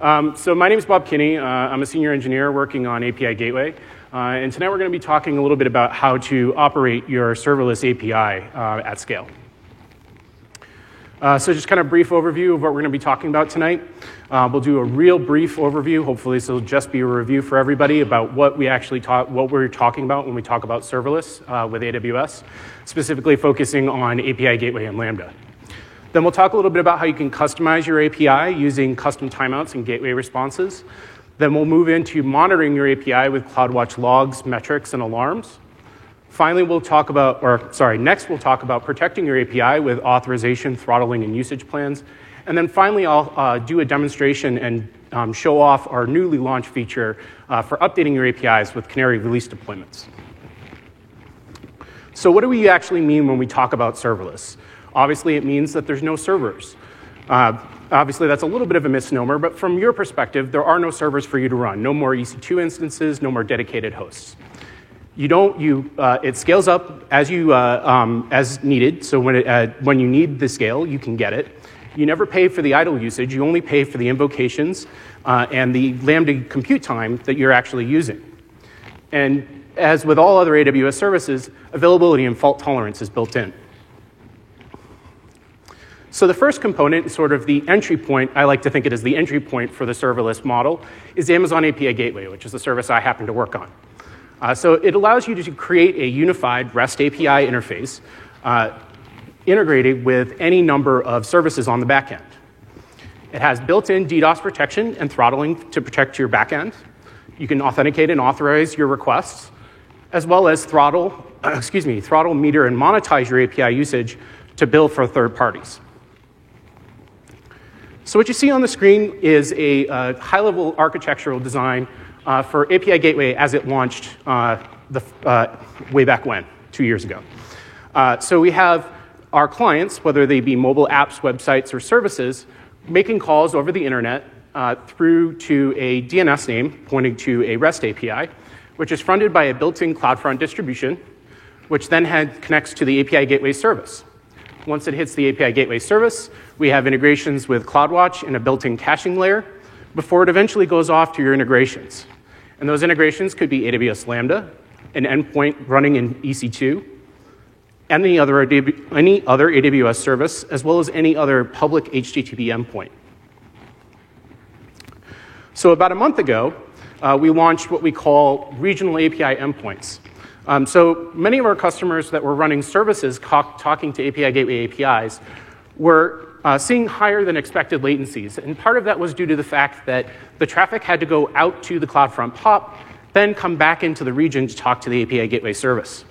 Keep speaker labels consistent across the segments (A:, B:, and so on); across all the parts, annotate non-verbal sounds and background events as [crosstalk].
A: Um, so my name is Bob Kinney. Uh, I'm a senior engineer working on API Gateway. Uh, and tonight we're going to be talking a little bit about how to operate your serverless API uh, at scale. Uh, so just kind of brief overview of what we're going to be talking about tonight. Uh, we'll do a real brief overview. Hopefully, this will just be a review for everybody about what we actually talk, what we're talking about when we talk about serverless uh, with AWS, specifically focusing on API Gateway and Lambda. Then we'll talk a little bit about how you can customize your API using custom timeouts and gateway responses. Then we'll move into monitoring your API with CloudWatch logs, metrics, and alarms. Finally, we'll talk about, or sorry, next we'll talk about protecting your API with authorization, throttling, and usage plans. And then finally, I'll uh, do a demonstration and um, show off our newly launched feature uh, for updating your APIs with Canary release deployments. So what do we actually mean when we talk about serverless? Obviously, it means that there's no servers. Uh, obviously, that's a little bit of a misnomer, but from your perspective, there are no servers for you to run. No more EC2 instances, no more dedicated hosts. You don't you uh, it scales up as you uh, um, as needed. So when it, uh, when you need the scale you can get it. You never pay for the idle usage. You only pay for the invocations uh, and the lambda compute time that you're actually using. And as with all other aws services availability and fault tolerance is built in so the first component sort of the entry point i like to think it as the entry point for the serverless model is amazon api gateway which is the service i happen to work on uh, so it allows you to create a unified REST API interface uh, integrated with any number of services on the backend. It has built-in DDoS protection and throttling to protect your backend. You can authenticate and authorize your requests, as well as throttle, [clears throat] excuse me, throttle, meter, and monetize your API usage to bill for third parties. So what you see on the screen is a uh, high-level architectural design uh, for API Gateway as it launched uh, the, uh, way back when, two years ago. Uh, so we have our clients, whether they be mobile apps, websites, or services, making calls over the internet uh, through to a DNS name pointing to a REST API, which is fronted by a built-in CloudFront distribution, which then had, connects to the API Gateway service. Once it hits the API Gateway service, we have integrations with CloudWatch and a built-in caching layer before it eventually goes off to your integrations. And those integrations could be AWS Lambda, an endpoint running in EC2, any other, any other AWS service, as well as any other public HTTP endpoint. So about a month ago, uh, we launched what we call regional API endpoints. Um, so many of our customers that were running services talking to API Gateway APIs were uh, seeing higher than expected latencies. And part of that was due to the fact that the traffic had to go out to the CloudFront POP, then come back into the region to talk to the API Gateway service.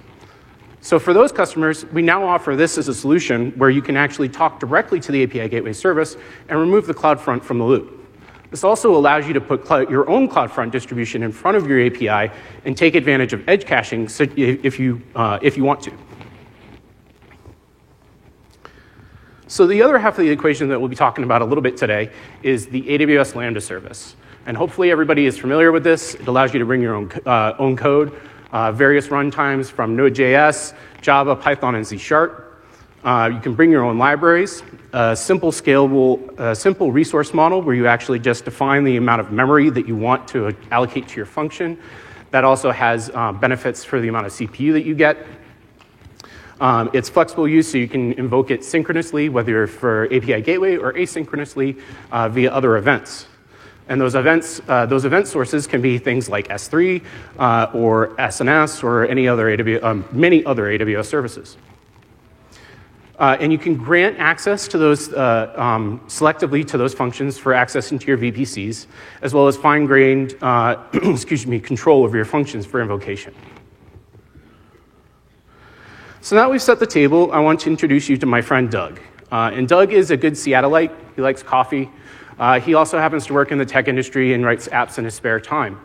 A: So for those customers, we now offer this as a solution where you can actually talk directly to the API Gateway service and remove the CloudFront from the loop. This also allows you to put your own CloudFront distribution in front of your API and take advantage of edge caching if you, uh, if you want to. So the other half of the equation that we'll be talking about a little bit today is the AWS Lambda service. And hopefully everybody is familiar with this. It allows you to bring your own, uh, own code, uh, various runtimes from Node.js, Java, Python, and C Sharp. Uh, you can bring your own libraries, a simple scalable, simple resource model where you actually just define the amount of memory that you want to allocate to your function. That also has uh, benefits for the amount of CPU that you get. Um, it's flexible use, so you can invoke it synchronously, whether for API gateway or asynchronously uh, via other events. And those events, uh, those event sources can be things like S3 uh, or SNS or any other um, many other AWS services. Uh, and you can grant access to those uh, um, selectively to those functions for access into your VPCs, as well as fine-grained, uh, [clears throat] excuse me, control over your functions for invocation. So now we've set the table, I want to introduce you to my friend Doug. Uh, and Doug is a good Seattleite. He likes coffee. Uh, he also happens to work in the tech industry and writes apps in his spare time.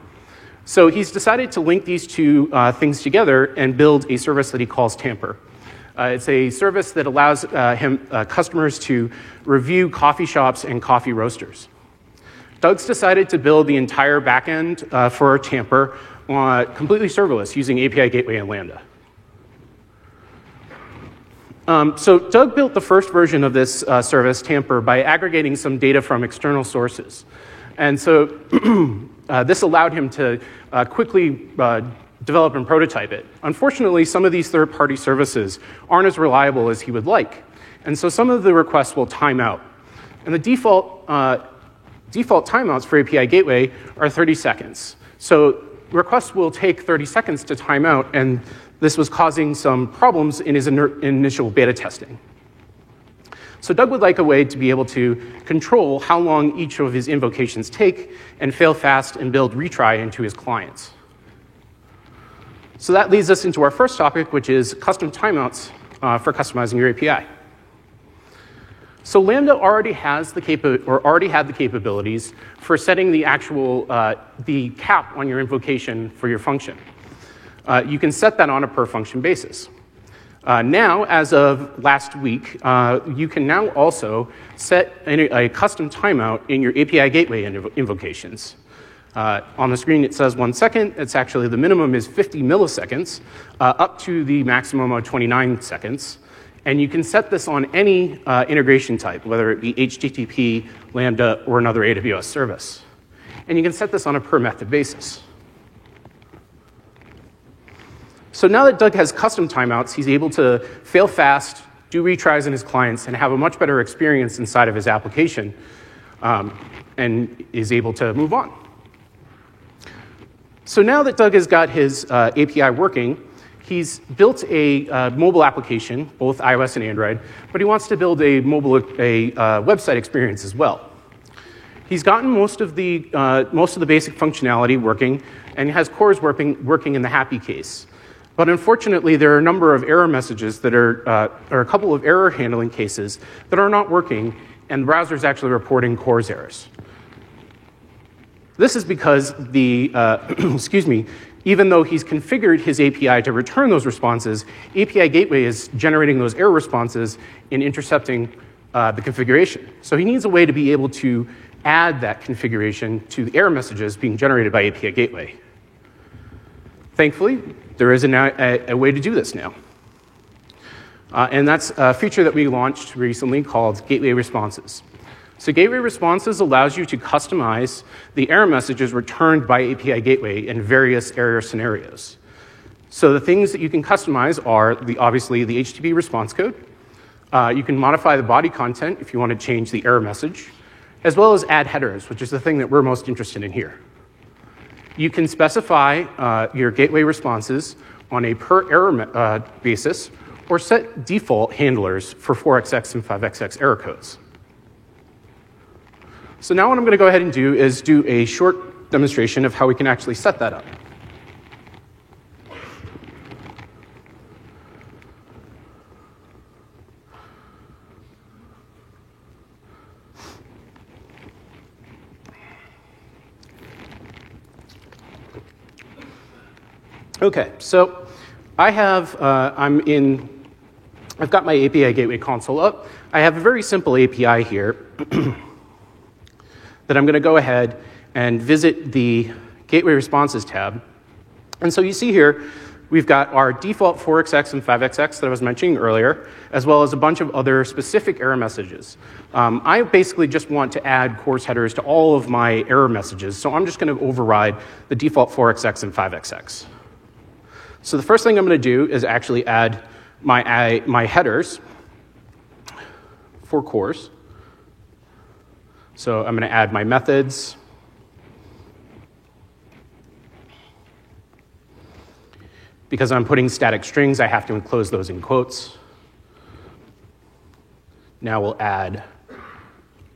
A: So he's decided to link these two uh, things together and build a service that he calls Tamper. Uh, it's a service that allows uh, him, uh, customers to review coffee shops and coffee roasters. Doug's decided to build the entire backend for Tamper completely serverless using API Gateway and Lambda. Um, so Doug built the first version of this uh, service, Tamper, by aggregating some data from external sources. And so [clears throat] uh, this allowed him to uh, quickly uh, develop and prototype it. Unfortunately, some of these third party services aren't as reliable as he would like. And so some of the requests will time out. And the default, uh, default timeouts for API Gateway are 30 seconds. So requests will take 30 seconds to time out, and this was causing some problems in his initial beta testing. So Doug would like a way to be able to control how long each of his invocations take and fail fast and build retry into his clients. So that leads us into our first topic, which is custom timeouts uh, for customizing your API. So Lambda already has the capa- or already had the capabilities for setting the actual uh, the cap on your invocation for your function. Uh, you can set that on a per function basis. Uh, now, as of last week, uh, you can now also set a, a, custom timeout in your API gateway inv- invocations. Uh, on the screen, it says one second. It's actually the minimum is 50 milliseconds, uh, up to the maximum of 29 seconds. And you can set this on any uh, integration type, whether it be HTTP, Lambda, or another AWS service. And you can set this on a per method basis. So now that Doug has custom timeouts, he's able to fail fast, do retries in his clients, and have a much better experience inside of his application, um, and is able to move on. So now that Doug has got his uh, API working, he's built a uh, mobile application, both iOS and Android, but he wants to build a mobile a uh, website experience as well. He's gotten most of the uh, most of the basic functionality working, and has CORS working working in the happy case. But unfortunately, there are a number of error messages that are, uh, or a couple of error handling cases that are not working, and the browser is actually reporting CORS errors. This is because the, uh, [clears throat] excuse me, even though he's configured his API to return those responses, API Gateway is generating those error responses and intercepting uh, the configuration. So he needs a way to be able to add that configuration to the error messages being generated by API Gateway. Thankfully, there is a, a, way to do this now. Uh, and that's a feature that we launched recently called Gateway Responses. So Gateway Responses allows you to customize the error messages returned by API Gateway in various error scenarios. So the things that you can customize are the, obviously the HTTP response code. Uh, you can modify the body content if you want to change the error message, as well as add headers, which is the thing that we're most interested in here. You can specify uh, your gateway responses on a per error uh, basis or set default handlers for 4xx and 5xx error codes. So now what I'm going to go ahead and do is do a short demonstration of how we can actually set that up. Okay, so I have, uh, I'm in, I've got my API Gateway console up. I have a very simple API here. [clears throat] that I'm going to go ahead and visit the Gateway Responses tab. And so you see here, we've got our default 4xx and 5xx that I was mentioning earlier, as well as a bunch of other specific error messages. Um, I basically just want to add CORS headers to all of my error messages, so I'm just going to override the default 4xx and 5xx. So the first thing I'm going to do is actually add my, my headers for CORS. So I'm going to add my methods. Because I'm putting static strings, I have to enclose those in quotes. Now we'll add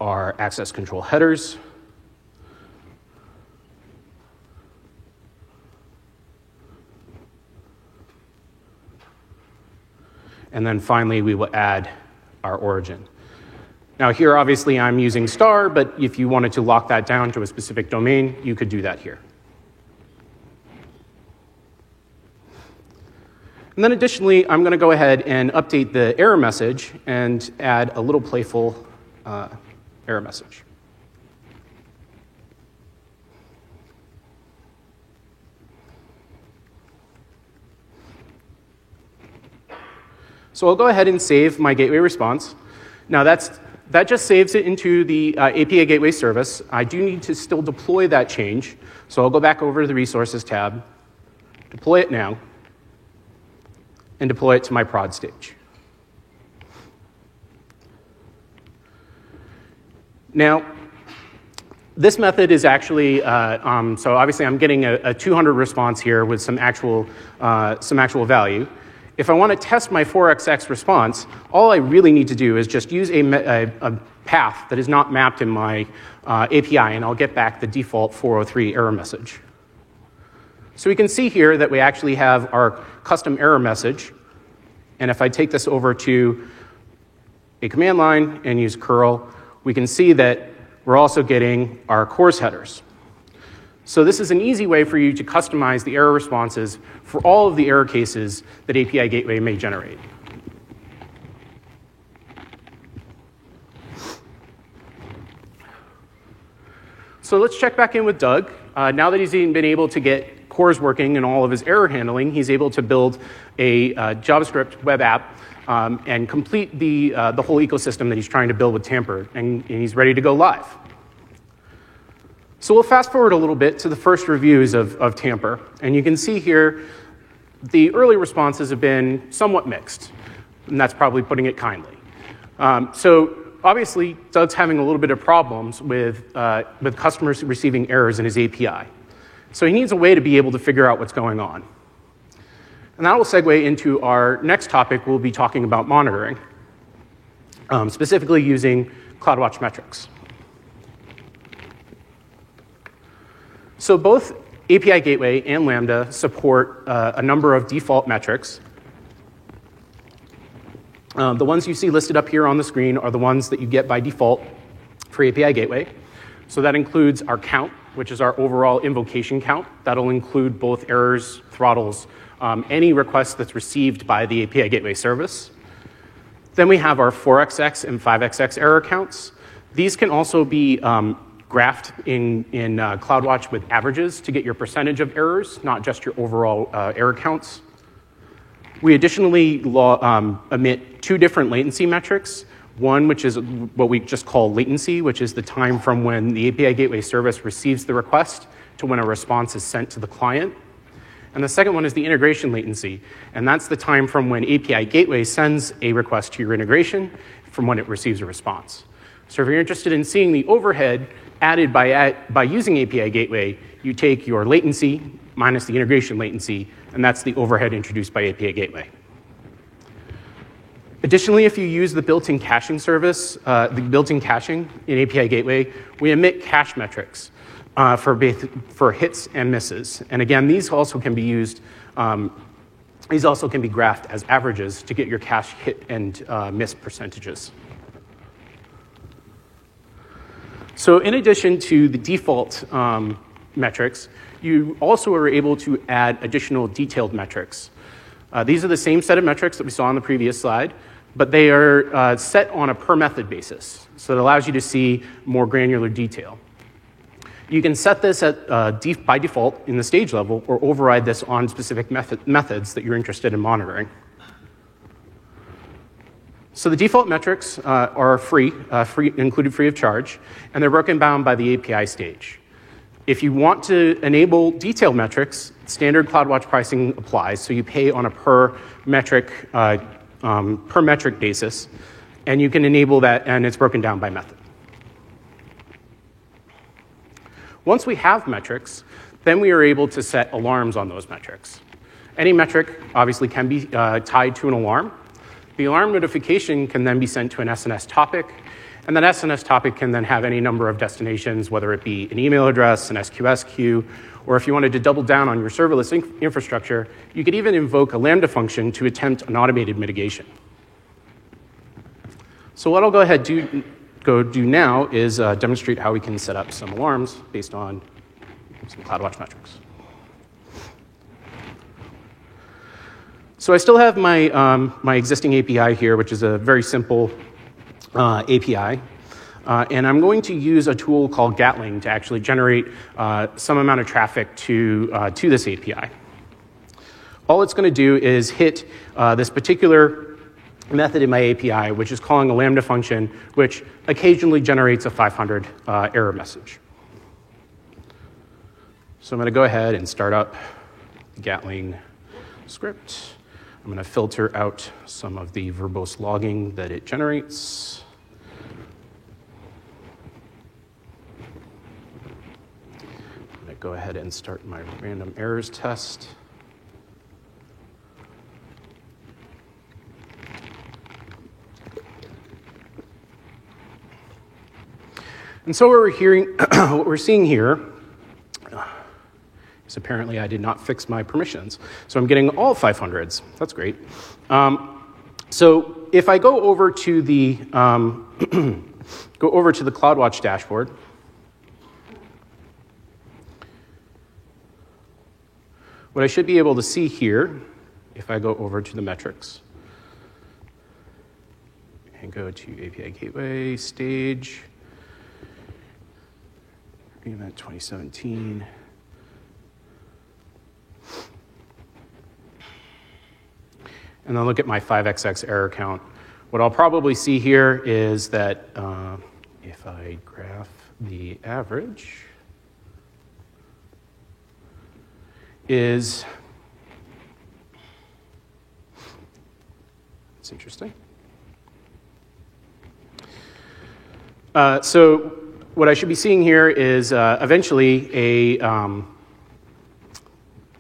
A: our access control headers. And then finally, we will add our origin. Now, here obviously I'm using star, but if you wanted to lock that down to a specific domain, you could do that here. And then additionally, I'm going to go ahead and update the error message and add a little playful uh, error message. So I'll go ahead and save my gateway response. Now that's that just saves it into the uh, API Gateway service. I do need to still deploy that change. So I'll go back over to the Resources tab, deploy it now, and deploy it to my prod stage. Now, this method is actually, uh, um, so obviously I'm getting a, a, 200 response here with some actual, uh, some actual value. If I want to test my 4xx response, all I really need to do is just use a, a, a path that is not mapped in my uh, API, and I'll get back the default 403 error message. So we can see here that we actually have our custom error message. And if I take this over to a command line and use curl, we can see that we're also getting our CORS headers. So this is an easy way for you to customize the error responses for all of the error cases that API Gateway may generate. So let's check back in with Doug. Uh, now that he's been able to get CORS working and all of his error handling, he's able to build a uh, JavaScript web app um, and complete the, uh, the whole ecosystem that he's trying to build with Tamper, and, and he's ready to go live. So we'll fast forward a little bit to the first reviews of, of Tamper. And you can see here the early responses have been somewhat mixed. And that's probably putting it kindly. Um, so obviously, Doug's having a little bit of problems with, uh, with customers receiving errors in his API. So he needs a way to be able to figure out what's going on. And that will segue into our next topic. We'll be talking about monitoring, um, specifically using CloudWatch metrics. So both API Gateway and Lambda support uh, a number of default metrics. Um, the ones you see listed up here on the screen are the ones that you get by default for API Gateway. So that includes our count, which is our overall invocation count. That'll include both errors, throttles, um, any request that's received by the API Gateway service. Then we have our 4xx and 5xx error counts. These can also be um, graphed in, in uh, CloudWatch with averages to get your percentage of errors, not just your overall uh, error counts. We additionally law, um, emit two different latency metrics. One, which is what we just call latency, which is the time from when the API Gateway service receives the request to when a response is sent to the client. And the second one is the integration latency, and that's the time from when API Gateway sends a request to your integration from when it receives a response. So if you're interested in seeing the overhead added by, by using API Gateway, you take your latency minus the integration latency, and that's the overhead introduced by API Gateway. Additionally, if you use the built-in caching service, uh, the built-in caching in API Gateway, we emit cache metrics uh, for, for hits and misses. And again, these also can be used, um, these also can be graphed as averages to get your cache hit and uh, miss percentages. So in addition to the default um, metrics, you also are able to add additional detailed metrics. Uh, these are the same set of metrics that we saw on the previous slide, but they are uh, set on a per method basis. So it allows you to see more granular detail. You can set this at, uh, def by default in the stage level or override this on specific method methods that you're interested in monitoring. So the default metrics uh, are free, uh, free, included free of charge, and they're broken down by the API stage. If you want to enable detailed metrics, standard CloudWatch pricing applies, so you pay on a per metric, uh, um, per metric basis, and you can enable that, and it's broken down by method. Once we have metrics, then we are able to set alarms on those metrics. Any metric obviously can be uh, tied to an alarm, the alarm notification can then be sent to an SNS topic, and that SNS topic can then have any number of destinations, whether it be an email address, an SQS queue, or if you wanted to double down on your serverless infrastructure, you could even invoke a Lambda function to attempt an automated mitigation. So what I'll go ahead do go do now is uh, demonstrate how we can set up some alarms based on some CloudWatch metrics. So I still have my, um, my existing API here, which is a very simple uh, API. Uh, and I'm going to use a tool called Gatling to actually generate uh, some amount of traffic to, uh, to this API. All it's going to do is hit uh, this particular method in my API, which is calling a Lambda function, which occasionally generates a 500 uh, error message. So I'm going to go ahead and start up Gatling script. I'm going to filter out some of the verbose logging that it generates. I'm going to go ahead and start my random errors test. And so what we're hearing, [clears throat] what we're seeing here is apparently I did not fix my permissions. So I'm getting all 500s. That's great. Um, so if I go over to the um, [clears throat] go over to the CloudWatch dashboard, what I should be able to see here, if I go over to the metrics and go to API Gateway stage event 2017. And then look at my 5xx error count. What I'll probably see here is that uh, if I graph the average, is it's interesting. Uh, so what I should be seeing here is uh, eventually a, um,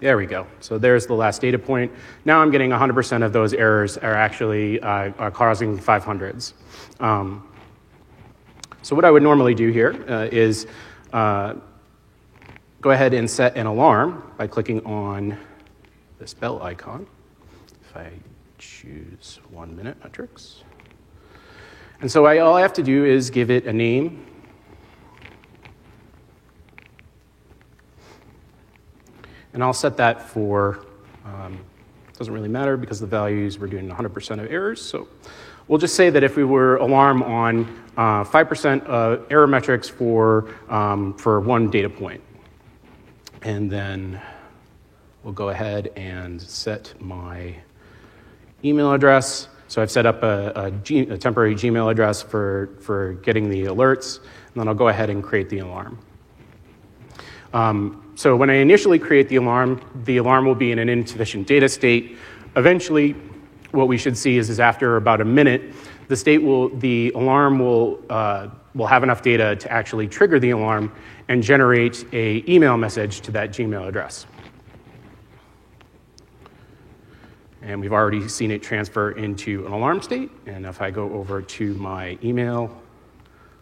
A: there we go. So there's the last data point. Now I'm getting 100% of those errors are actually uh, are causing 500s. Um, so what I would normally do here uh, is uh, go ahead and set an alarm by clicking on this bell icon. If I choose one minute metrics. And so I, all I have to do is give it a name And I'll set that for, um, doesn't really matter because the values we're doing 100% of errors. So we'll just say that if we were alarm on uh, 5% uh, error metrics for, um, for one data point. And then we'll go ahead and set my email address. So I've set up a, a, G, a temporary Gmail address for, for getting the alerts, and then I'll go ahead and create the alarm. Um, so when I initially create the alarm, the alarm will be in an insufficient data state. Eventually, what we should see is, is after about a minute, the state will, the alarm will, uh, will have enough data to actually trigger the alarm and generate a email message to that Gmail address. And we've already seen it transfer into an alarm state. And if I go over to my email,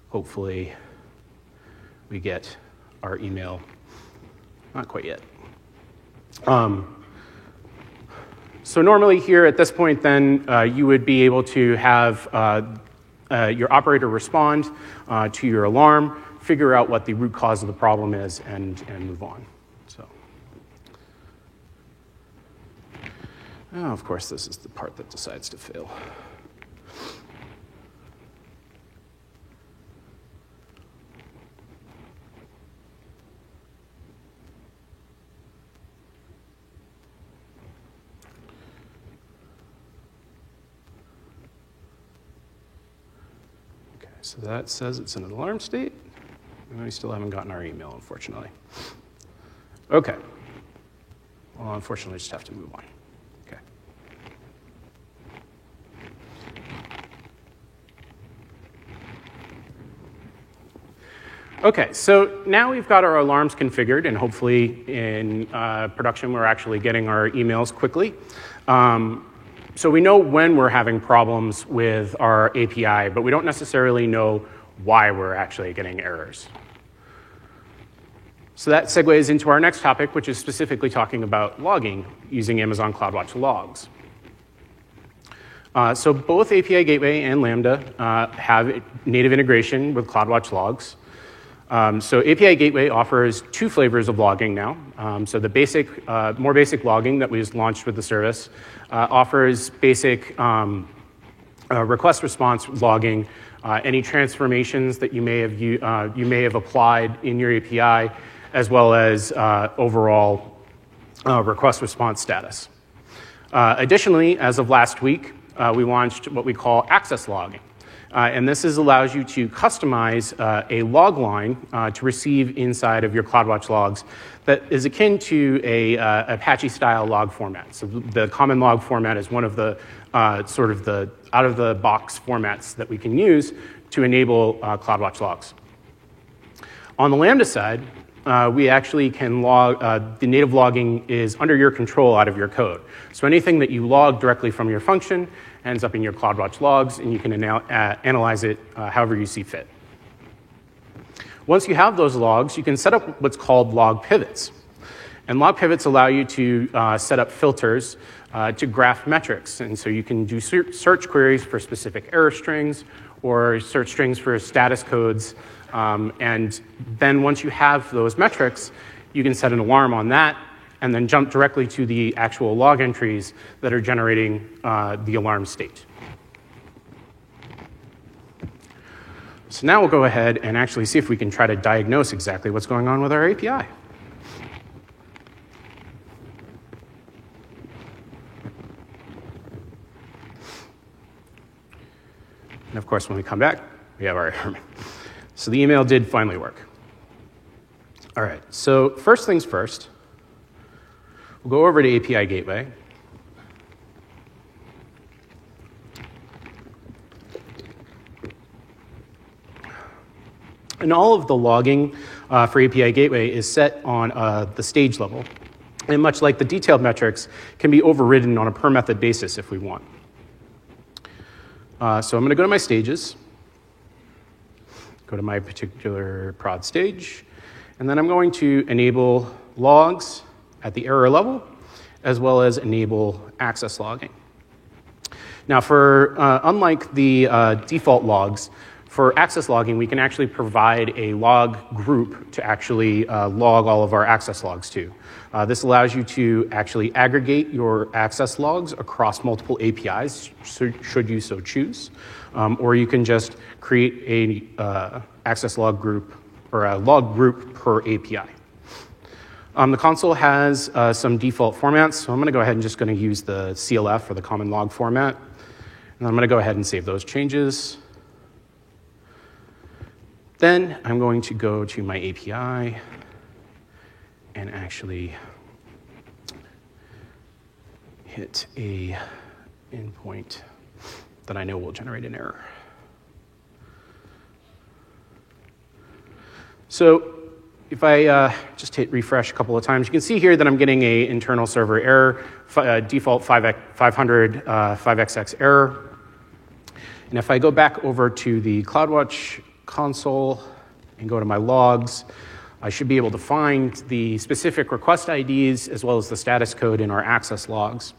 A: hopefully we get our email not quite yet. Um, so normally here at this point, then uh, you would be able to have uh, uh, your operator respond uh, to your alarm, figure out what the root cause of the problem is, and, and move on. So, oh, of course, this is the part that decides to fail. So that says it's in an alarm state. We still haven't gotten our email, unfortunately. Okay. Well, unfortunately, just have to move on. Okay. Okay, so now we've got our alarms configured, and hopefully in uh, production we're actually getting our emails quickly. Um, so we know when we're having problems with our API, but we don't necessarily know why we're actually getting errors. So that segues into our next topic, which is specifically talking about logging using Amazon CloudWatch logs. Uh, so both API Gateway and Lambda uh, have native integration with CloudWatch logs. Um, so API Gateway offers two flavors of logging now. Um, so the basic, uh, more basic logging that was launched with the service uh, offers basic um, uh, request response logging, uh, any transformations that you may have you, uh, you may have applied in your API, as well as uh, overall request response status. additionally, as of last week, we launched what we call access logging. Uh, and this is, allows you to customize uh, a log line uh, to receive inside of your CloudWatch logs that is akin to a uh, Apache style log format. So the common log format is one of the uh, sort of the out of the box formats that we can use to enable uh, CloudWatch logs. On the Lambda side, we actually can log, the native logging is under your control out of your code. So anything that you log directly from your function ends up in your CloudWatch logs, and you can anal- uh, analyze it uh, however you see fit. Once you have those logs, you can set up what's called log pivots. And log pivots allow you to uh, set up filters uh, to graph metrics. And so you can do search queries for specific error strings or search strings for status codes. Um, and then once you have those metrics, you can set an alarm on that and then jump directly to the actual log entries that are generating uh, the alarm state. So now we'll go ahead and actually see if we can try to diagnose exactly what's going on with our API. And of course, when we come back, we have our error. So the email did finally work. All right, so first things first, We'll go over to API Gateway. And all of the logging uh, for API Gateway is set on uh, the stage level. And much like the detailed metrics, can be overridden on a per method basis if we want. Uh, so I'm going to go to my stages, go to my particular prod stage, and then I'm going to enable logs at the error level, as well as enable access logging. Now, for uh, unlike the uh, default logs, for access logging, we can actually provide a log group to actually uh, log all of our access logs to. Uh, this allows you to actually aggregate your access logs across multiple APIs, should you so choose. Um, or you can just create a uh, access log group or a log group per API. Um, the console has uh, some default formats, so I'm going to go ahead and just going to use the CLF or the common log format. And I'm going to go ahead and save those changes. Then I'm going to go to my API and actually hit a endpoint that I know will generate an error. So if I uh, just hit refresh a couple of times, you can see here that I'm getting a internal server error, uh, default 500 uh, 5xx error. And if I go back over to the CloudWatch console and go to my logs, I should be able to find the specific request IDs as well as the status code in our access logs.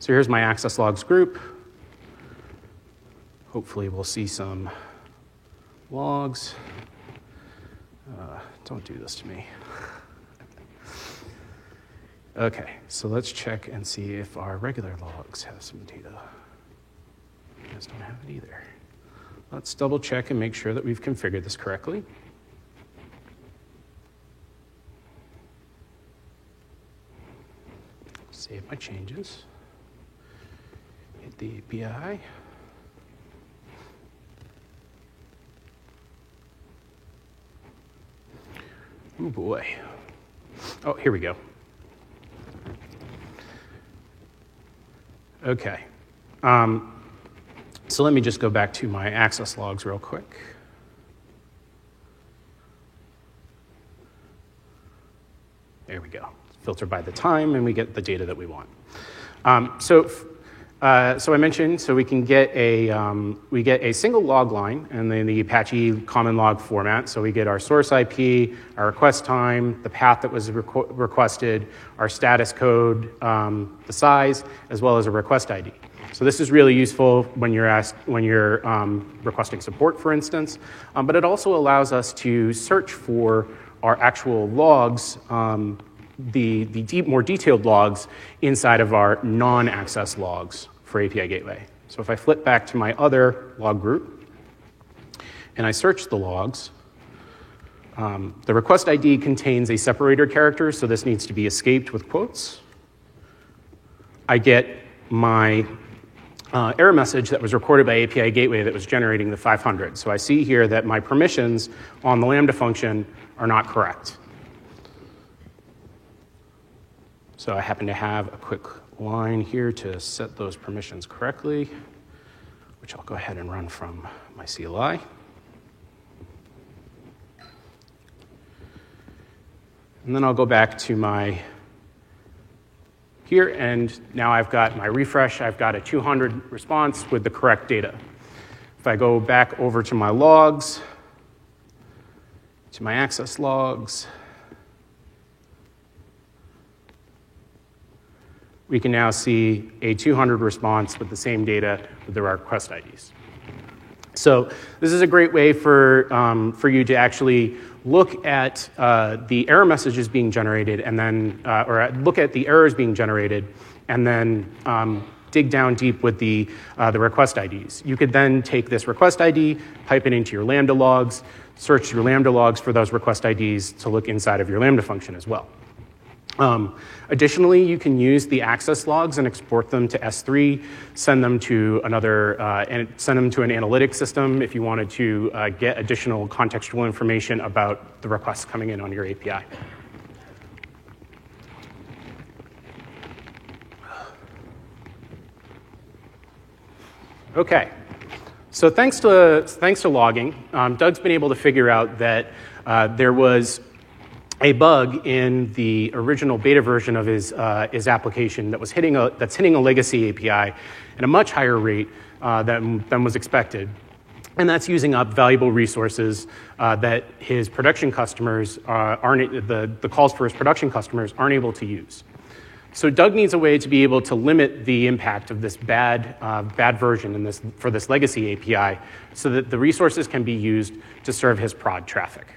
A: So here's my access logs group. Hopefully we'll see some logs. Uh, don't do this to me. okay, so let's check and see if our regular logs have some data. You guys don't have it either. Let's double check and make sure that we've configured this correctly. Save my changes. Hit the API. Oh boy. Oh, here we go. Okay. Um, so let me just go back to my access logs real quick. There we go. Filter by the time, and we get the data that we want. Um, so uh, so I mentioned, so we can get a um, we get a single log line, and then the Apache common log format. So we get our source IP, our request time, the path that was requ- requested, our status code, um, the size, as well as a request ID. So this is really useful when you're asked when you're um, requesting support, for instance. Um, but it also allows us to search for our actual logs um, the, the deep, more detailed logs inside of our non-access logs for API Gateway. So if I flip back to my other log group and I search the logs, um, the request ID contains a separator character, so this needs to be escaped with quotes. I get my uh, error message that was recorded by API Gateway that was generating the 500. So I see here that my permissions on the Lambda function are not correct. So I happen to have a quick line here to set those permissions correctly, which I'll go ahead and run from my CLI. And then I'll go back to my here, and now I've got my refresh. I've got a 200 response with the correct data. If I go back over to my logs, to my access logs, we can now see a 200 response with the same data with the request IDs. So this is a great way for, um, for you to actually look at uh, the error messages being generated and then, uh, or look at the errors being generated and then um, dig down deep with the, uh, the request IDs. You could then take this request ID, pipe it into your Lambda logs, search your Lambda logs for those request IDs to look inside of your Lambda function as well. Um, additionally, you can use the access logs and export them to S3, send them to another, uh, and send them to an analytics system if you wanted to uh, get additional contextual information about the requests coming in on your API. Okay, so thanks to, thanks to logging, um, Doug's been able to figure out that uh, there was a bug in the original beta version of his, uh, his application that was hitting a, that's hitting a legacy API at a much higher rate uh, than, than was expected. And that's using up valuable resources uh, that his production customers uh, aren't, the, the calls for his production customers aren't able to use. So Doug needs a way to be able to limit the impact of this bad, uh, bad version in this, for this legacy API so that the resources can be used to serve his prod traffic.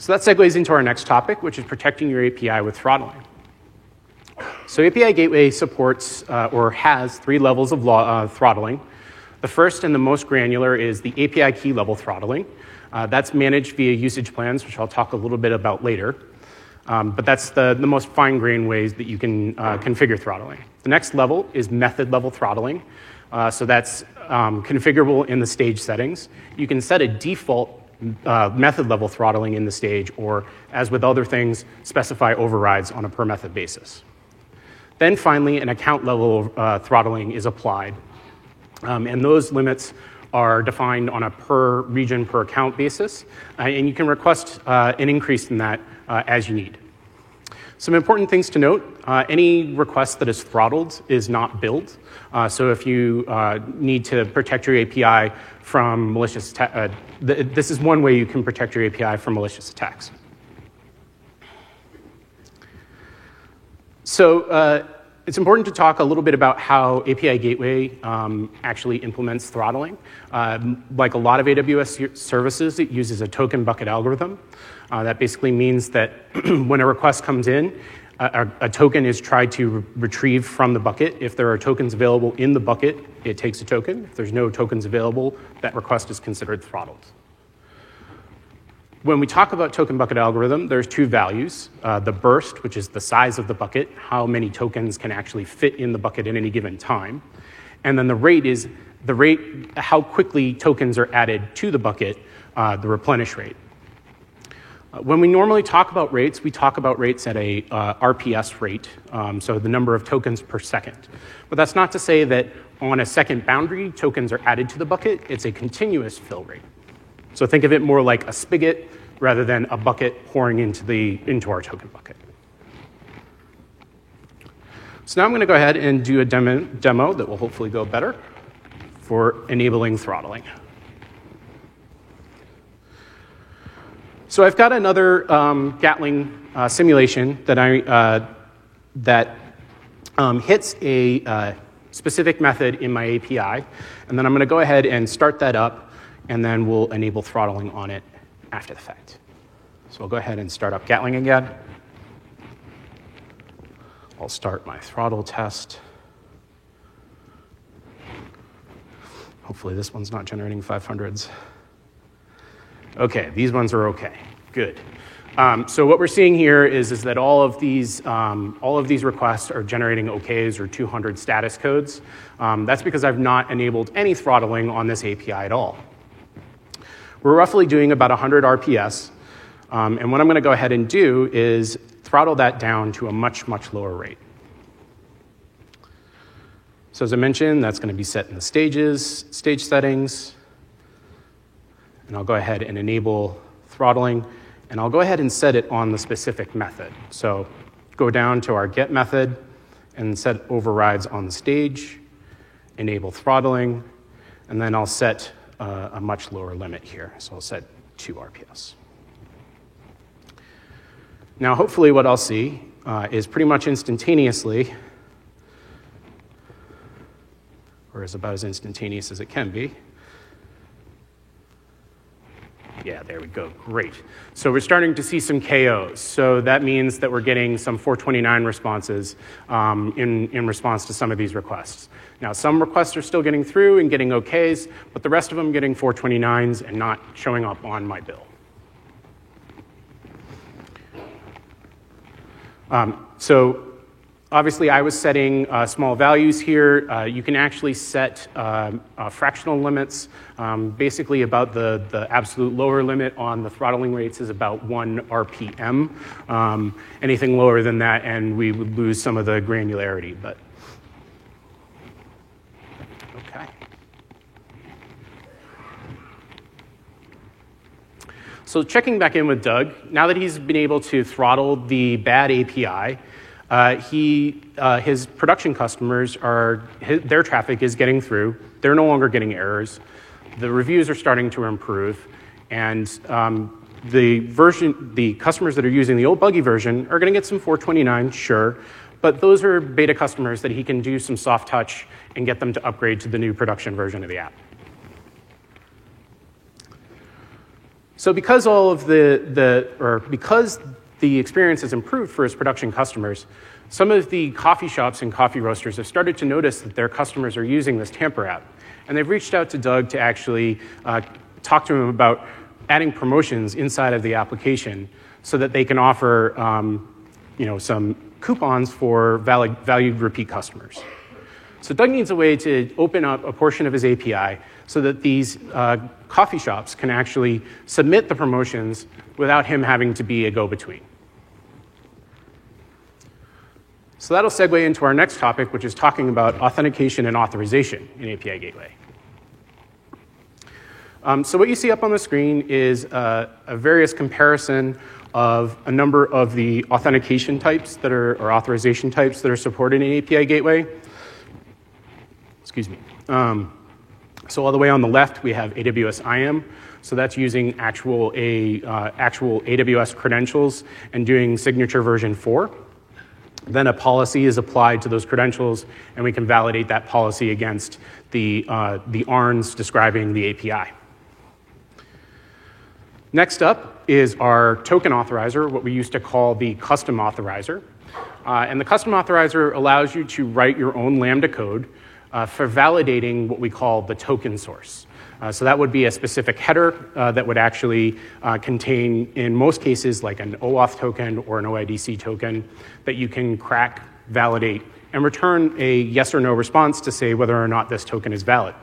A: So that segues into our next topic, which is protecting your API with throttling. So API Gateway supports uh, or has three levels of law, uh, throttling. The first and the most granular is the API key level throttling. Uh, that's managed via usage plans, which I'll talk a little bit about later. Um, but that's the, the most fine grained ways that you can uh, configure throttling. The next level is method level throttling. Uh, so that's um, configurable in the stage settings. You can set a default uh, method level throttling in the stage, or as with other things, specify overrides on a per method basis. Then finally, an account level uh, throttling is applied, um, and those limits are defined on a per region, per account basis, uh, and you can request uh, an increase in that uh, as you need. Some important things to note uh, any request that is throttled is not billed. Uh, so if you need to protect your API from malicious uh, th- this is one way you can protect your API from malicious attacks. So uh, it's important to talk a little bit about how API Gateway um, actually implements throttling. Um, like a lot of AWS services, it uses a token bucket algorithm. Uh, that basically means that [clears throat] when a request comes in, a, a, token is tried to re- retrieve from the bucket. If there are tokens available in the bucket, it takes a token. If there's no tokens available, that request is considered throttled. When we talk about token bucket algorithm, there's two values. Uh, the burst, which is the size of the bucket, how many tokens can actually fit in the bucket at any given time. And then the rate is the rate, how quickly tokens are added to the bucket, uh, the replenish rate. Uh, when we normally talk about rates, we talk about rates at a uh, RPS rate, um, so the number of tokens per second. But that's not to say that on a second boundary, tokens are added to the bucket. It's a continuous fill rate. So think of it more like a spigot rather than a bucket pouring into, the, into our token bucket. So now I'm going to go ahead and do a demo, demo that will hopefully go better for enabling throttling. So I've got another um, Gatling uh, simulation that, I, uh, that um, hits a uh, specific method in my API, and then I'm going to go ahead and start that up, and then we'll enable throttling on it after the fact. So I'll go ahead and start up Gatling again. I'll start my throttle test. Hopefully this one's not generating 500s. Okay, these ones are okay. Good. Um, so what we're seeing here is, is that all of, these, um, all of these requests are generating OKs or 200 status codes. Um, that's because I've not enabled any throttling on this API at all. We're roughly doing about 100 RPS. Um, and what I'm going to go ahead and do is throttle that down to a much, much lower rate. So as I mentioned, that's going to be set in the stages, stage settings. And I'll go ahead and enable throttling. And I'll go ahead and set it on the specific method. So go down to our get method and set overrides on the stage, enable throttling, and then I'll set uh, a much lower limit here. So I'll set 2 RPS. Now, hopefully, what I'll see uh, is pretty much instantaneously, or is about as instantaneous as it can be. Yeah, there we go. Great. So we're starting to see some KOs. So that means that we're getting some 429 responses um, in, in response to some of these requests. Now, some requests are still getting through and getting OKs, but the rest of them getting 429s and not showing up on my bill. Um, so obviously I was setting uh, small values here. Uh, you can actually set uh, uh, fractional limits. Um, basically about the, the absolute lower limit on the throttling rates is about one RPM. Um, anything lower than that and we would lose some of the granularity. But Okay. So checking back in with Doug, now that he's been able to throttle the bad API, uh, he, uh, his production customers are, his, their traffic is getting through. They're no longer getting errors. The reviews are starting to improve. And um, the version, the customers that are using the old buggy version are going to get some 429, sure. But those are beta customers that he can do some soft touch and get them to upgrade to the new production version of the app. So because all of the, the or because the experience has improved for his production customers, some of the coffee shops and coffee roasters have started to notice that their customers are using this Tamper app. And they've reached out to Doug to actually uh, talk to him about adding promotions inside of the application so that they can offer um, you know, some coupons for valid, valued repeat customers. So Doug needs a way to open up a portion of his API so that these uh, coffee shops can actually submit the promotions without him having to be a go-between. So that'll segue into our next topic, which is talking about authentication and authorization in API Gateway. Um, so what you see up on the screen is uh, a various comparison of a number of the authentication types that are, or authorization types that are supported in API Gateway. Excuse me. Um, so all the way on the left, we have AWS IAM. So that's using actual, a, uh, actual AWS credentials and doing signature version 4. Then a policy is applied to those credentials, and we can validate that policy against the, uh, the ARNs describing the API. Next up is our token authorizer, what we used to call the custom authorizer. Uh, and the custom authorizer allows you to write your own Lambda code uh, for validating what we call the token source. Uh, so that would be a specific header uh, that would actually uh, contain, in most cases, like an OAuth token or an OIDC token that you can crack, validate, and return a yes or no response to say whether or not this token is valid.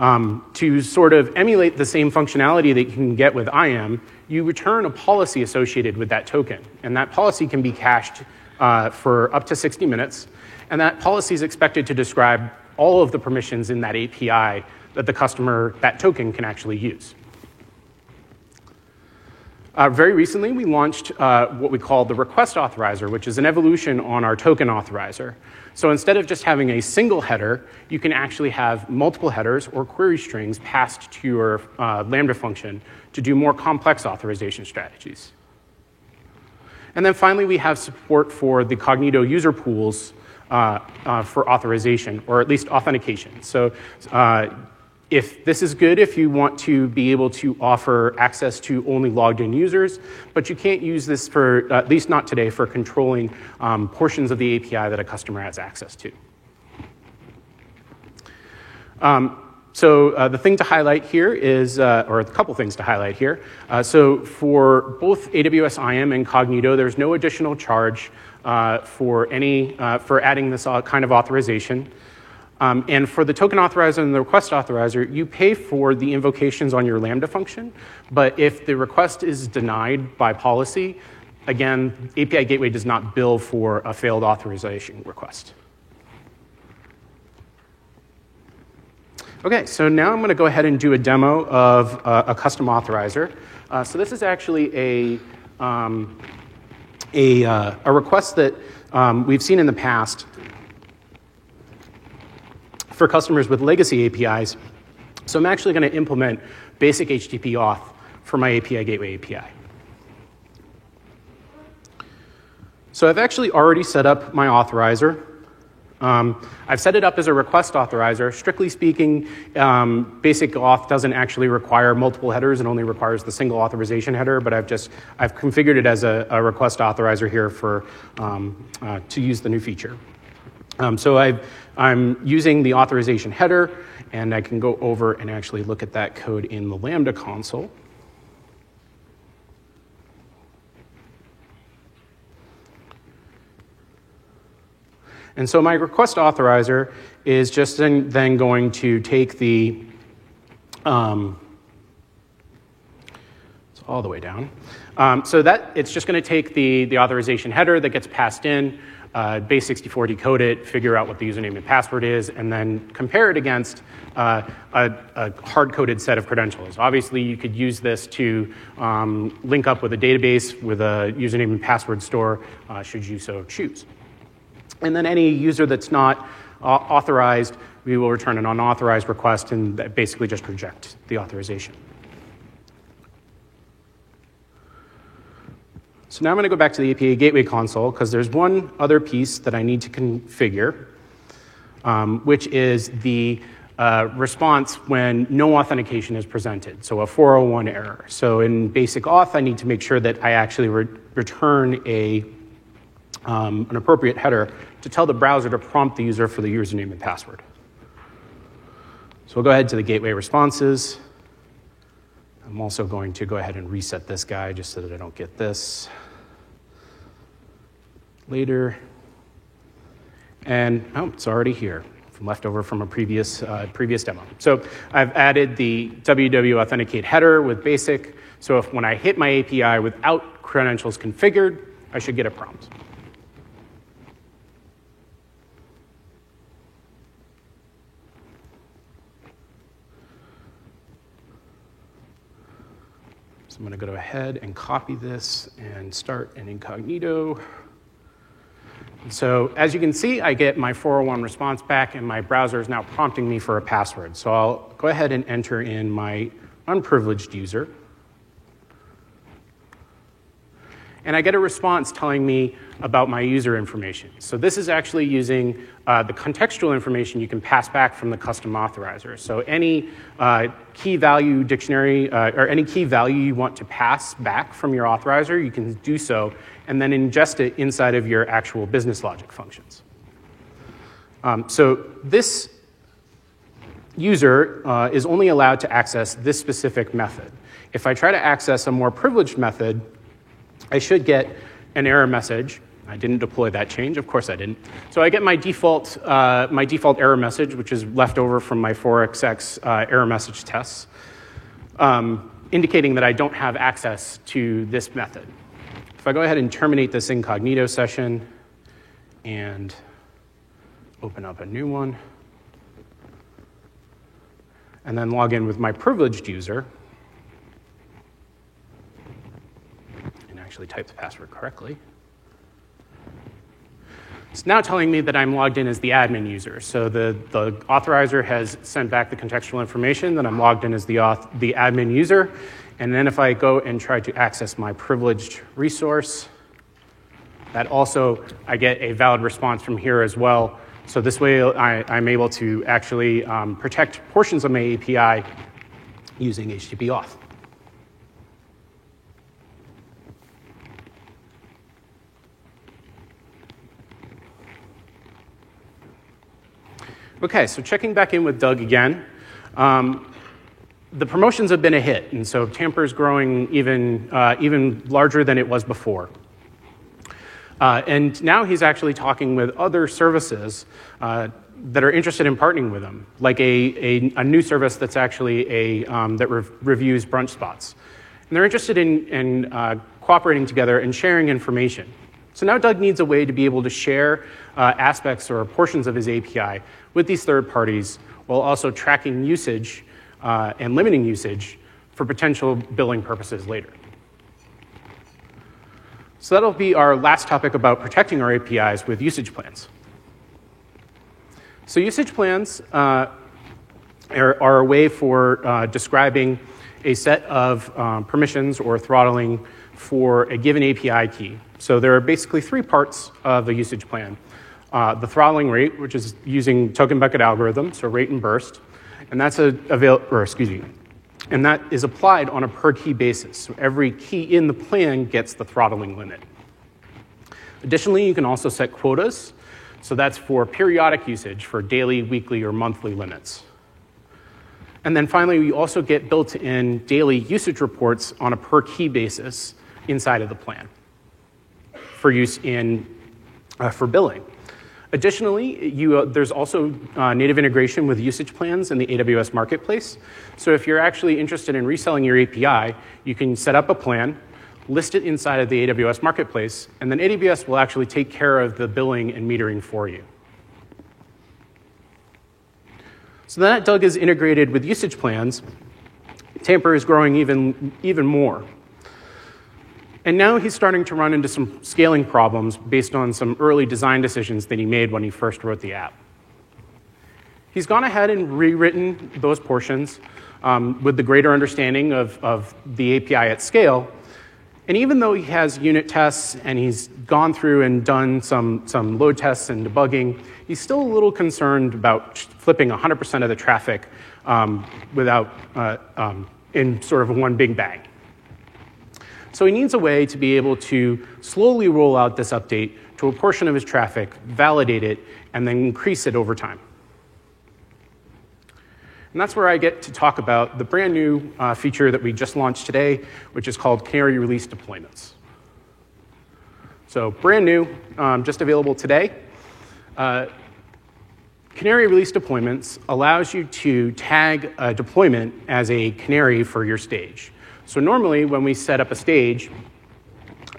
A: Um, to sort of emulate the same functionality that you can get with IAM, you return a policy associated with that token. And that policy can be cached uh, for up to 60 minutes and that policy is expected to describe all of the permissions in that API that the customer, that token, can actually use. Uh, very recently, we launched uh, what we call the request authorizer, which is an evolution on our token authorizer. So instead of just having a single header, you can actually have multiple headers or query strings passed to your uh, Lambda function to do more complex authorization strategies. And then finally, we have support for the Cognito user pools for authorization, or at least authentication. So uh, if this is good if you want to be able to offer access to only logged in users, but you can't use this for, at least not today, for controlling um, portions of the API that a customer has access to. Um, so uh, the thing to highlight here is, uh, or a couple things to highlight here. Uh, so for both AWS IAM and Cognito, there's no additional charge uh, for any uh, for adding this kind of authorization. Um, and for the token authorizer and the request authorizer, you pay for the invocations on your Lambda function. But if the request is denied by policy, again, API Gateway does not bill for a failed authorization request. Okay, so now I'm going to go ahead and do a demo of uh, a custom authorizer. Uh, so this is actually a, um, a, uh, a, request that um, we've seen in the past for customers with legacy APIs. So I'm actually going to implement basic HTTP auth for my API Gateway API. So I've actually already set up my authorizer. Um, I've set it up as a request authorizer. Strictly speaking, um, basic auth doesn't actually require multiple headers and only requires the single authorization header, but I've just I've configured it as a, a request authorizer here for um, uh, to use the new feature. Um, so i am using the authorization header, and I can go over and actually look at that code in the Lambda console. And so my request authorizer is just then, going to take the, um, it's all the way down. Um, so that it's just going to take the, the authorization header that gets passed in, uh, base64 decode it, figure out what the username and password is, and then compare it against uh, a, a hard coded set of credentials. Obviously, you could use this to um, link up with a database with a username and password store, uh, should you so choose. And then any user that's not uh, authorized, we will return an unauthorized request and basically just reject the authorization. So now I'm going to go back to the API Gateway console because there's one other piece that I need to configure, um, which is the uh, response when no authentication is presented, so a 401 error. So in basic auth, I need to make sure that I actually re- return a, um, an appropriate header to tell the browser to prompt the user for the username and password. So we'll go ahead to the gateway responses. I'm also going to go ahead and reset this guy just so that I don't get this later. And oh, it's already here from leftover from a previous, uh, previous demo. So I've added the www authenticate header with basic. So if when I hit my API without credentials configured, I should get a prompt. I'm going to go ahead and copy this and start an incognito. So as you can see, I get my 401 response back, and my browser is now prompting me for a password. So I'll go ahead and enter in my unprivileged user. And I get a response telling me about my user information. So this is actually using uh, the contextual information you can pass back from the custom authorizer. So any uh, key value dictionary uh, or any key value you want to pass back from your authorizer, you can do so and then ingest it inside of your actual business logic functions. Um, so this user uh, is only allowed to access this specific method. If I try to access a more privileged method, I should get an error message I didn't deploy that change. Of course I didn't. So I get my default, uh, my default error message, which is left over from my 4xx uh, error message tests, um, indicating that I don't have access to this method. If I go ahead and terminate this incognito session and open up a new one, and then log in with my privileged user, actually type the password correctly. It's now telling me that I'm logged in as the admin user. So the, the authorizer has sent back the contextual information that I'm logged in as the, auth, the admin user. And then if I go and try to access my privileged resource, that also, I get a valid response from here as well. So this way I, am able to actually um, protect portions of my API using HTTP auth. Okay, so checking back in with Doug again. um, the promotions have been a hit, and so Tamper is growing even, uh, even larger than it was before. Uh, and now he's actually talking with other services uh, that are interested in partnering with him, like a, a, a new service that's actually a, um, that re- reviews brunch spots. And they're interested in, in uh, cooperating together and sharing information. So now Doug needs a way to be able to share uh, aspects or portions of his API with these third parties while also tracking usage uh, and limiting usage for potential billing purposes later. So that'll be our last topic about protecting our APIs with usage plans. So usage plans uh, are, are, a way for uh, describing a set of um, permissions or throttling for a given API key. So there are basically three parts of a usage plan. Uh, the throttling rate, which is using token bucket algorithm, so rate and burst, and that's a avail or excuse me, and that is applied on a per key basis. So every key in the plan gets the throttling limit. Additionally, you can also set quotas. So that's for periodic usage for daily, weekly, or monthly limits. And then finally, we also get built in daily usage reports on a per key basis inside of the plan for use in, uh, for billing. Additionally, you, uh, there's also uh, native integration with usage plans in the AWS Marketplace. So if you're actually interested in reselling your API, you can set up a plan, list it inside of the AWS Marketplace, and then AWS will actually take care of the billing and metering for you. So that Doug is integrated with usage plans, Tamper is growing even, even more. And now he's starting to run into some scaling problems based on some early design decisions that he made when he first wrote the app. He's gone ahead and rewritten those portions um, with the greater understanding of, of the API at scale. And even though he has unit tests and he's gone through and done some, some load tests and debugging, he's still a little concerned about flipping 100% of the traffic um, without, uh, um, in sort of one big bang. So he needs a way to be able to slowly roll out this update to a portion of his traffic, validate it, and then increase it over time. And that's where I get to talk about the brand new uh, feature that we just launched today, which is called Canary Release Deployments. So, brand new, um, just available today. Uh, Canary Release Deployments allows you to tag a deployment as a canary for your stage. So normally, when we set up a stage,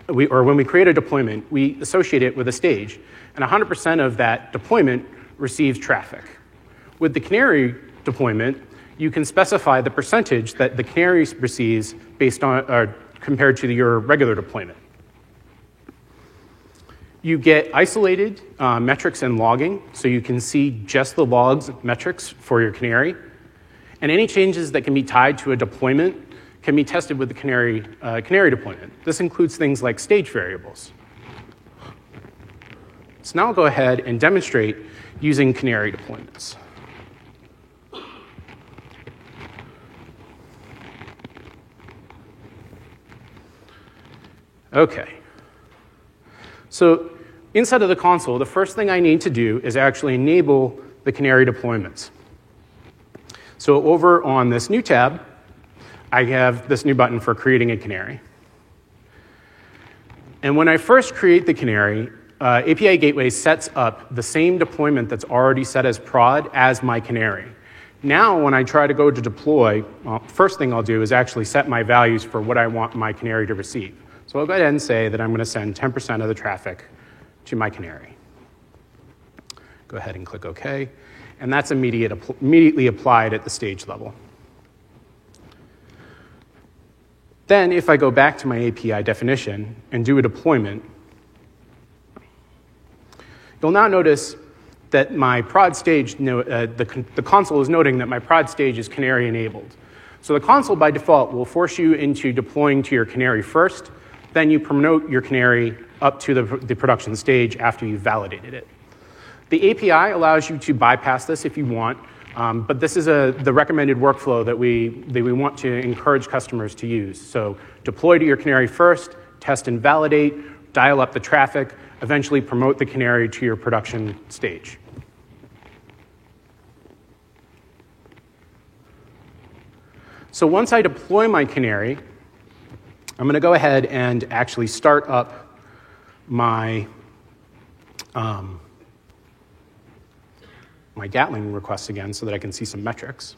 A: we, or when we create a deployment, we associate it with a stage, and 100% of that deployment receives traffic. With the Canary deployment, you can specify the percentage that the Canary receives based on, uh, compared to your regular deployment. You get isolated uh, metrics and logging, so you can see just the logs metrics for your Canary. And any changes that can be tied to a deployment can be tested with the Canary, uh, Canary deployment. This includes things like stage variables. So now I'll go ahead and demonstrate using Canary deployments. Okay. So inside of the console, the first thing I need to do is actually enable the Canary deployments. So over on this new tab, I have this new button for creating a canary. And when I first create the canary, uh, API Gateway sets up the same deployment that's already set as prod as my canary. Now, when I try to go to deploy, well, first thing I'll do is actually set my values for what I want my canary to receive. So I'll go ahead and say that I'm going to send 10% of the traffic to my canary. Go ahead and click OK. And that's immediate, immediately applied at the stage level. Then, if I go back to my API definition and do a deployment, you'll now notice that my prod stage, uh, the, the console is noting that my prod stage is canary enabled. So the console by default will force you into deploying to your canary first, then you promote your canary up to the, the production stage after you've validated it. The API allows you to bypass this if you want um, but this is a, the recommended workflow that we, that we want to encourage customers to use. So deploy to your canary first, test and validate, dial up the traffic, eventually promote the canary to your production stage. So once I deploy my canary, I'm going to go ahead and actually start up my um, my Gatling requests again so that I can see some metrics.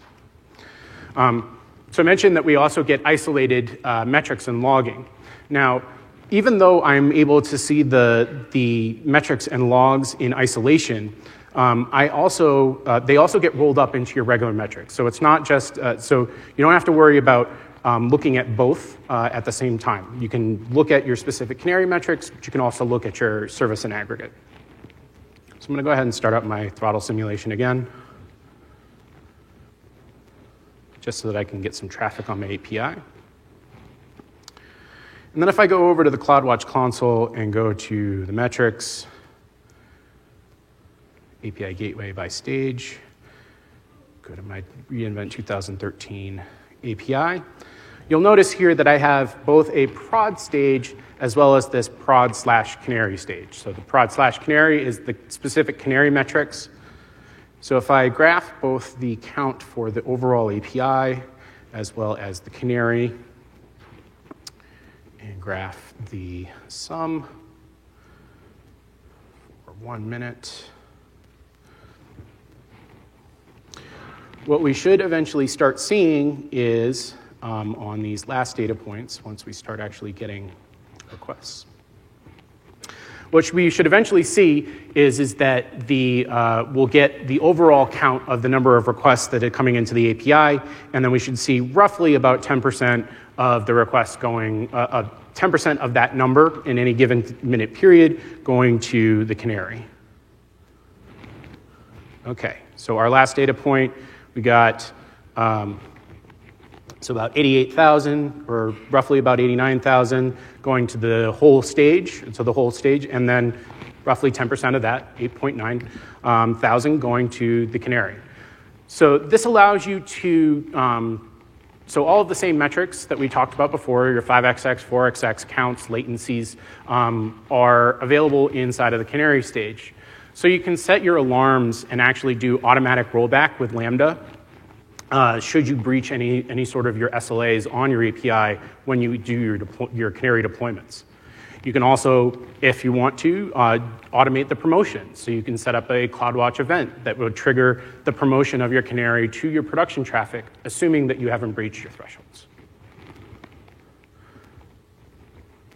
A: Um, so I mentioned that we also get isolated uh, metrics and logging. Now, even though I'm able to see the, the metrics and logs in isolation, um, I also, uh, they also get rolled up into your regular metrics. So it's not just, uh, so you don't have to worry about um, looking at both uh, at the same time. You can look at your specific canary metrics, but you can also look at your service in aggregate. So I'm going to go ahead and start up my throttle simulation again, just so that I can get some traffic on my API. And then if I go over to the CloudWatch console and go to the metrics, API gateway by stage, go to my reInvent 2013 API, you'll notice here that I have both a prod stage as well as this prod slash canary stage. So the prod slash canary is the specific canary metrics. So if I graph both the count for the overall API as well as the canary, and graph the sum for one minute. What we should eventually start seeing is um, on these last data points, once we start actually getting requests. What we should eventually see is, is that the, uh, we'll get the overall count of the number of requests that are coming into the API, and then we should see roughly about 10% of the requests going, uh, uh, 10% of that number in any given minute period going to the canary. Okay, so our last data point, we got um, so about 88,000 or roughly about 89,000 going to the whole stage, so the whole stage, and then roughly 10% of that, 8.9 um, thousand, going to the canary. So this allows you to, um, so all of the same metrics that we talked about before, your 5xx, 4xx counts, latencies, um, are available inside of the canary stage. So you can set your alarms and actually do automatic rollback with Lambda uh, should you breach any, any sort of your SLAs on your API when you do your, deplo- your Canary deployments. You can also, if you want to, uh, automate the promotion. So you can set up a CloudWatch event that will trigger the promotion of your Canary to your production traffic, assuming that you haven't breached your thresholds.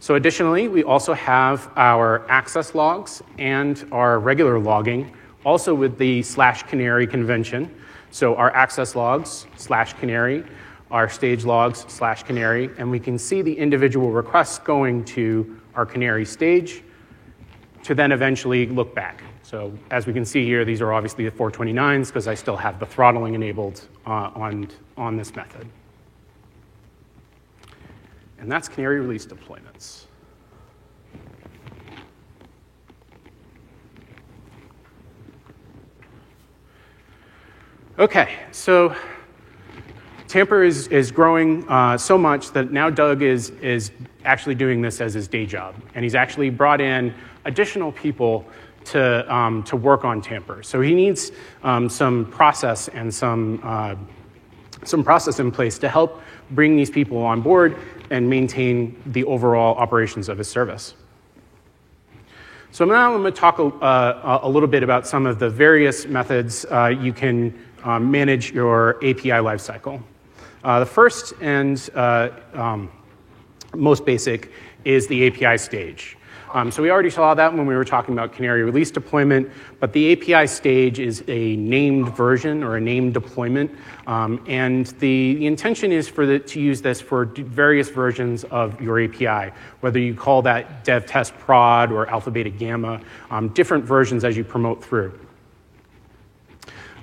A: So additionally, we also have our access logs and our regular logging, also with the slash canary convention. So our access logs slash canary, our stage logs slash canary, and we can see the individual requests going to our canary stage to then eventually look back. So as we can see here, these are obviously the 429s because I still have the throttling enabled uh, on, on this method. And that's canary release deployments. Okay, so Tamper is, is growing uh, so much that now Doug is, is actually doing this as his day job. And he's actually brought in additional people to, um, to work on Tamper. So he needs um, some process and some, uh, some process in place to help bring these people on board and maintain the overall operations of his service. So now I'm going to talk a, uh, a little bit about some of the various methods uh, you can um, manage your API lifecycle. Uh, the first and uh, um, most basic is the API stage. Um, so we already saw that when we were talking about Canary release deployment, but the API stage is a named version or a named deployment, um, and the, the, intention is for the, to use this for various versions of your API, whether you call that dev test prod or alpha beta gamma, um, different versions as you promote through.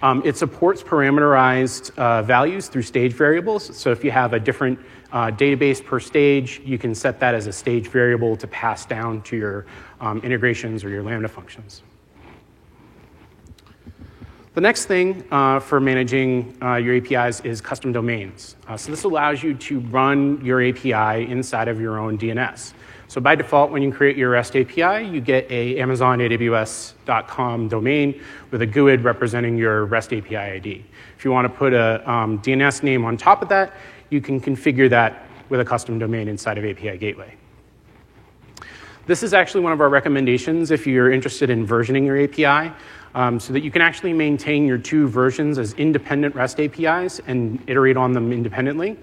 A: Um, it supports parameterized uh, values through stage variables. So if you have a different uh, database per stage, you can set that as a stage variable to pass down to your um, integrations or your Lambda functions. The next thing uh, for managing uh, your APIs is custom domains. Uh, so this allows you to run your API inside of your own DNS. So by default, when you create your REST API, you get a Amazon AWS.com domain with a GUID representing your REST API ID. If you want to put a um, DNS name on top of that, you can configure that with a custom domain inside of API Gateway. This is actually one of our recommendations if you're interested in versioning your API, um, so that you can actually maintain your two versions as independent REST APIs and iterate on them independently.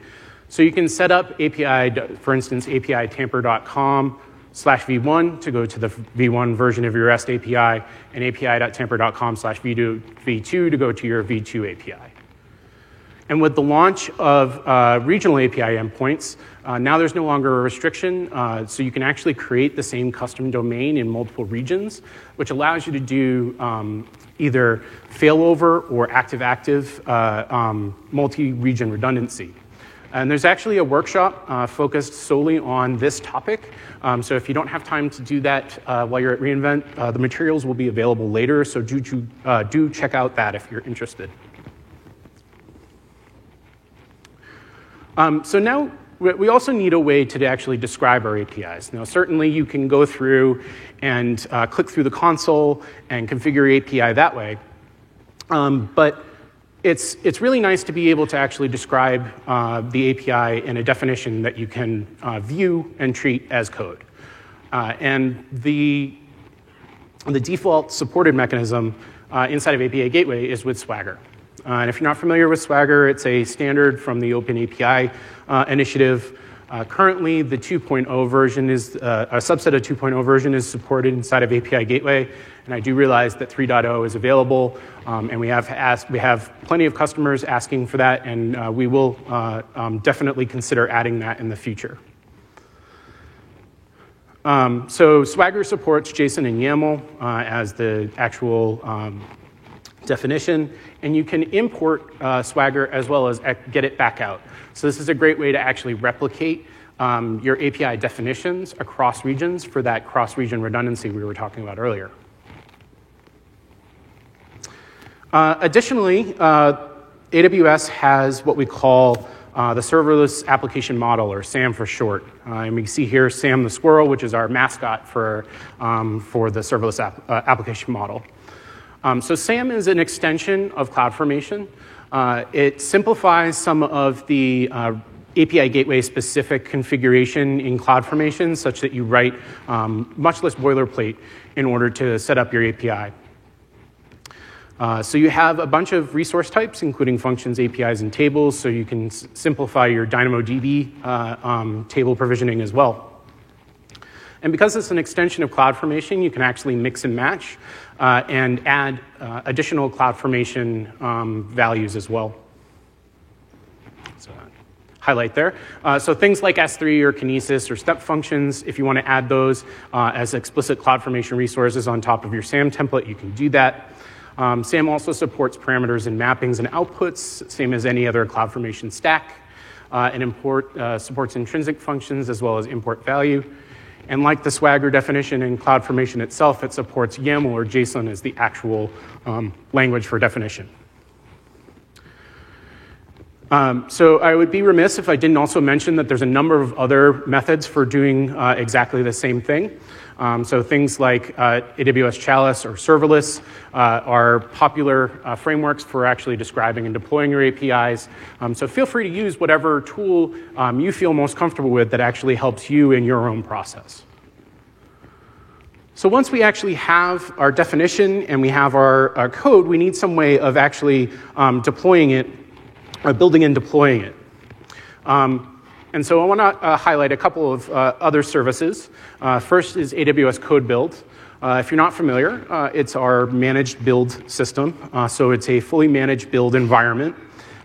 A: So you can set up API, for instance, api.tamper.com slash v1 to go to the v1 version of your REST API, and api.tamper.com slash v2 to go to your v2 API. And with the launch of uh, regional API endpoints, uh, now there's no longer a restriction, uh, so you can actually create the same custom domain in multiple regions, which allows you to do um, either failover or active-active uh, um, multi-region redundancy. And there's actually a workshop uh, focused solely on this topic. Um, so if you don't have time to do that uh, while you're at reInvent, uh, the materials will be available later. So do, uh, do check out that if you're interested. Um, so now we also need a way to actually describe our APIs. Now, certainly you can go through and uh, click through the console and configure API that way. Um, but it's, it's really nice to be able to actually describe uh, the API in a definition that you can uh, view and treat as code. Uh, and the, the default supported mechanism uh, inside of API Gateway is with Swagger. Uh, and if you're not familiar with Swagger, it's a standard from the Open API uh, initiative. Uh, currently, the 2.0 version is uh, a subset of 2.0 version is supported inside of API Gateway, and I do realize that 3.0 is available, um, and we have asked, we have plenty of customers asking for that, and uh, we will uh, um, definitely consider adding that in the future. Um, so Swagger supports JSON and YAML as the actual um, definition, and you can import uh, Swagger as well as get it back out. So this is a great way to actually replicate um, your API definitions across regions for that cross-region redundancy we were talking about earlier. Uh, additionally, uh, AWS has what we call uh, the Serverless Application Model, or SAM for short. Uh, and we see here Sam the squirrel, which is our mascot for, um, for the Serverless uh, Application Model. Um, so SAM is an extension of CloudFormation. Uh, it simplifies some of the uh, API gateway specific configuration in CloudFormation such that you write um, much less boilerplate in order to set up your API. Uh, so you have a bunch of resource types, including functions, APIs, and tables, so you can s- simplify your DynamoDB uh, um, table provisioning as well. And because it's an extension of CloudFormation, you can actually mix and match uh, and add uh, additional CloudFormation um, values as well. So, highlight there. Uh, so things like S3 or Kinesis or step functions, if you want to add those uh, as explicit CloudFormation resources on top of your SAM template, you can do that. Um, SAM also supports parameters and mappings and outputs, same as any other CloudFormation stack. Uh, and import uh, supports intrinsic functions as well as import value. And like the Swagger definition in CloudFormation itself, it supports YAML or JSON as the actual um, language for definition. Um, so I would be remiss if I didn't also mention that there's a number of other methods for doing uh, exactly the same thing. Um, so things like uh, AWS Chalice or serverless uh, are popular uh, frameworks for actually describing and deploying your APIs. Um, so feel free to use whatever tool um, you feel most comfortable with that actually helps you in your own process. So once we actually have our definition and we have our, our code, we need some way of actually um, deploying it, building and deploying it. Um, and so I want to uh, highlight a couple of uh, other services. Uh, first is AWS Code Build. Uh, if you're not familiar, uh, it's our managed build system. Uh, so it's a fully managed build environment.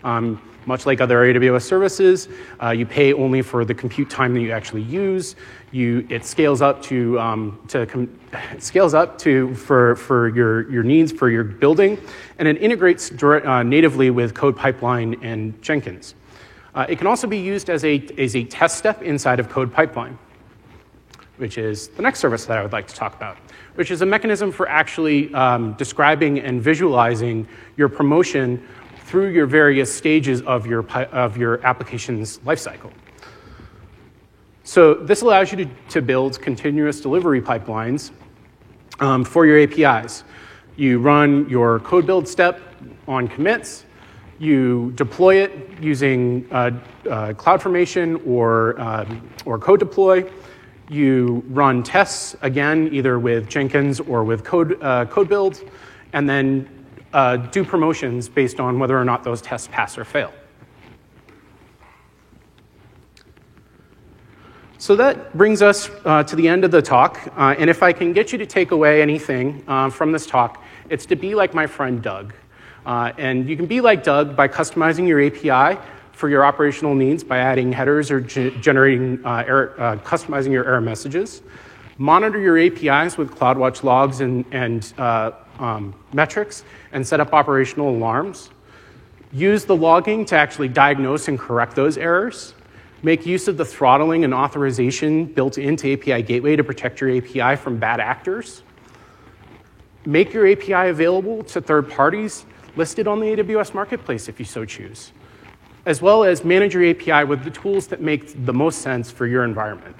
A: Um, much like other AWS services, you pay only for the compute time that you actually use. You, it scales up to, um, to com- scales up to for, for your, your needs for your building, and it integrates direct, natively with CodePipeline and Jenkins. Uh, it can also be used as a, as a test step inside of Code Pipeline, which is the next service that I would like to talk about, which is a mechanism for actually um, describing and visualizing your promotion through your various stages of your, of your application's lifecycle. So this allows you to, to build continuous delivery pipelines um, for your APIs. You run your code build step on commits, You deploy it using uh, uh, CloudFormation or, um, or Code Deploy. You run tests, again, either with Jenkins or with Code, uh, code Build, and then uh, do promotions based on whether or not those tests pass or fail. So that brings us uh, to the end of the talk. Uh, and if I can get you to take away anything uh, from this talk, it's to be like my friend Doug. Uh, and you can be like Doug by customizing your API for your operational needs by adding headers or ge- generating uh, error, uh, customizing your error messages. Monitor your APIs with CloudWatch logs and, and um, metrics and set up operational alarms. Use the logging to actually diagnose and correct those errors. Make use of the throttling and authorization built into API Gateway to protect your API from bad actors. Make your API available to third parties listed on the AWS Marketplace if you so choose, as well as manage your API with the tools that make the most sense for your environment.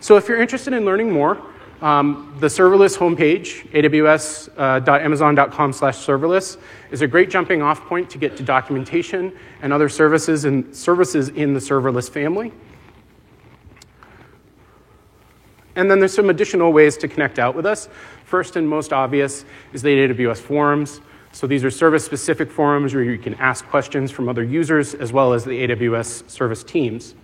A: So if you're interested in learning more, um, the serverless homepage, aws.amazon.com uh, slash serverless, is a great jumping off point to get to documentation and other services and services in the serverless family. And then there's some additional ways to connect out with us. First and most obvious is the AWS forums. So these are service-specific forums where you can ask questions from other users as well as the AWS service teams.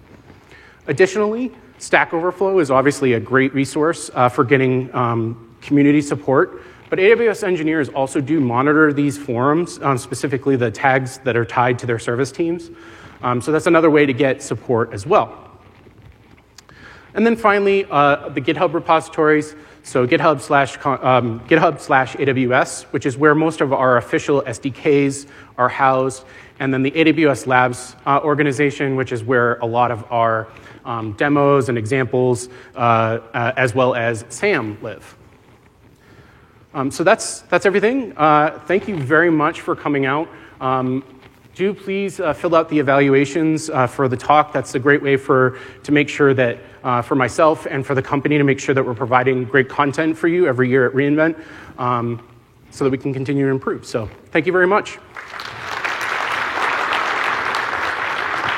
A: Additionally, Stack Overflow is obviously a great resource uh, for getting um, community support, but AWS engineers also do monitor these forums, um, specifically the tags that are tied to their service teams. Um, so that's another way to get support as well. And then finally, uh, the GitHub repositories. So GitHub slash, um, GitHub slash AWS, which is where most of our official SDKs are housed. And then the AWS Labs uh, organization, which is where a lot of our um, demos and examples, uh, uh, as well as SAM live. Um, so that's, that's everything. Uh, thank you very much for coming out. Um, do please uh, fill out the evaluations uh, for the talk. That's a great way for, to make sure that, uh, for myself and for the company, to make sure that we're providing great content for you every year at reInvent um, so that we can continue to improve. So thank you very much.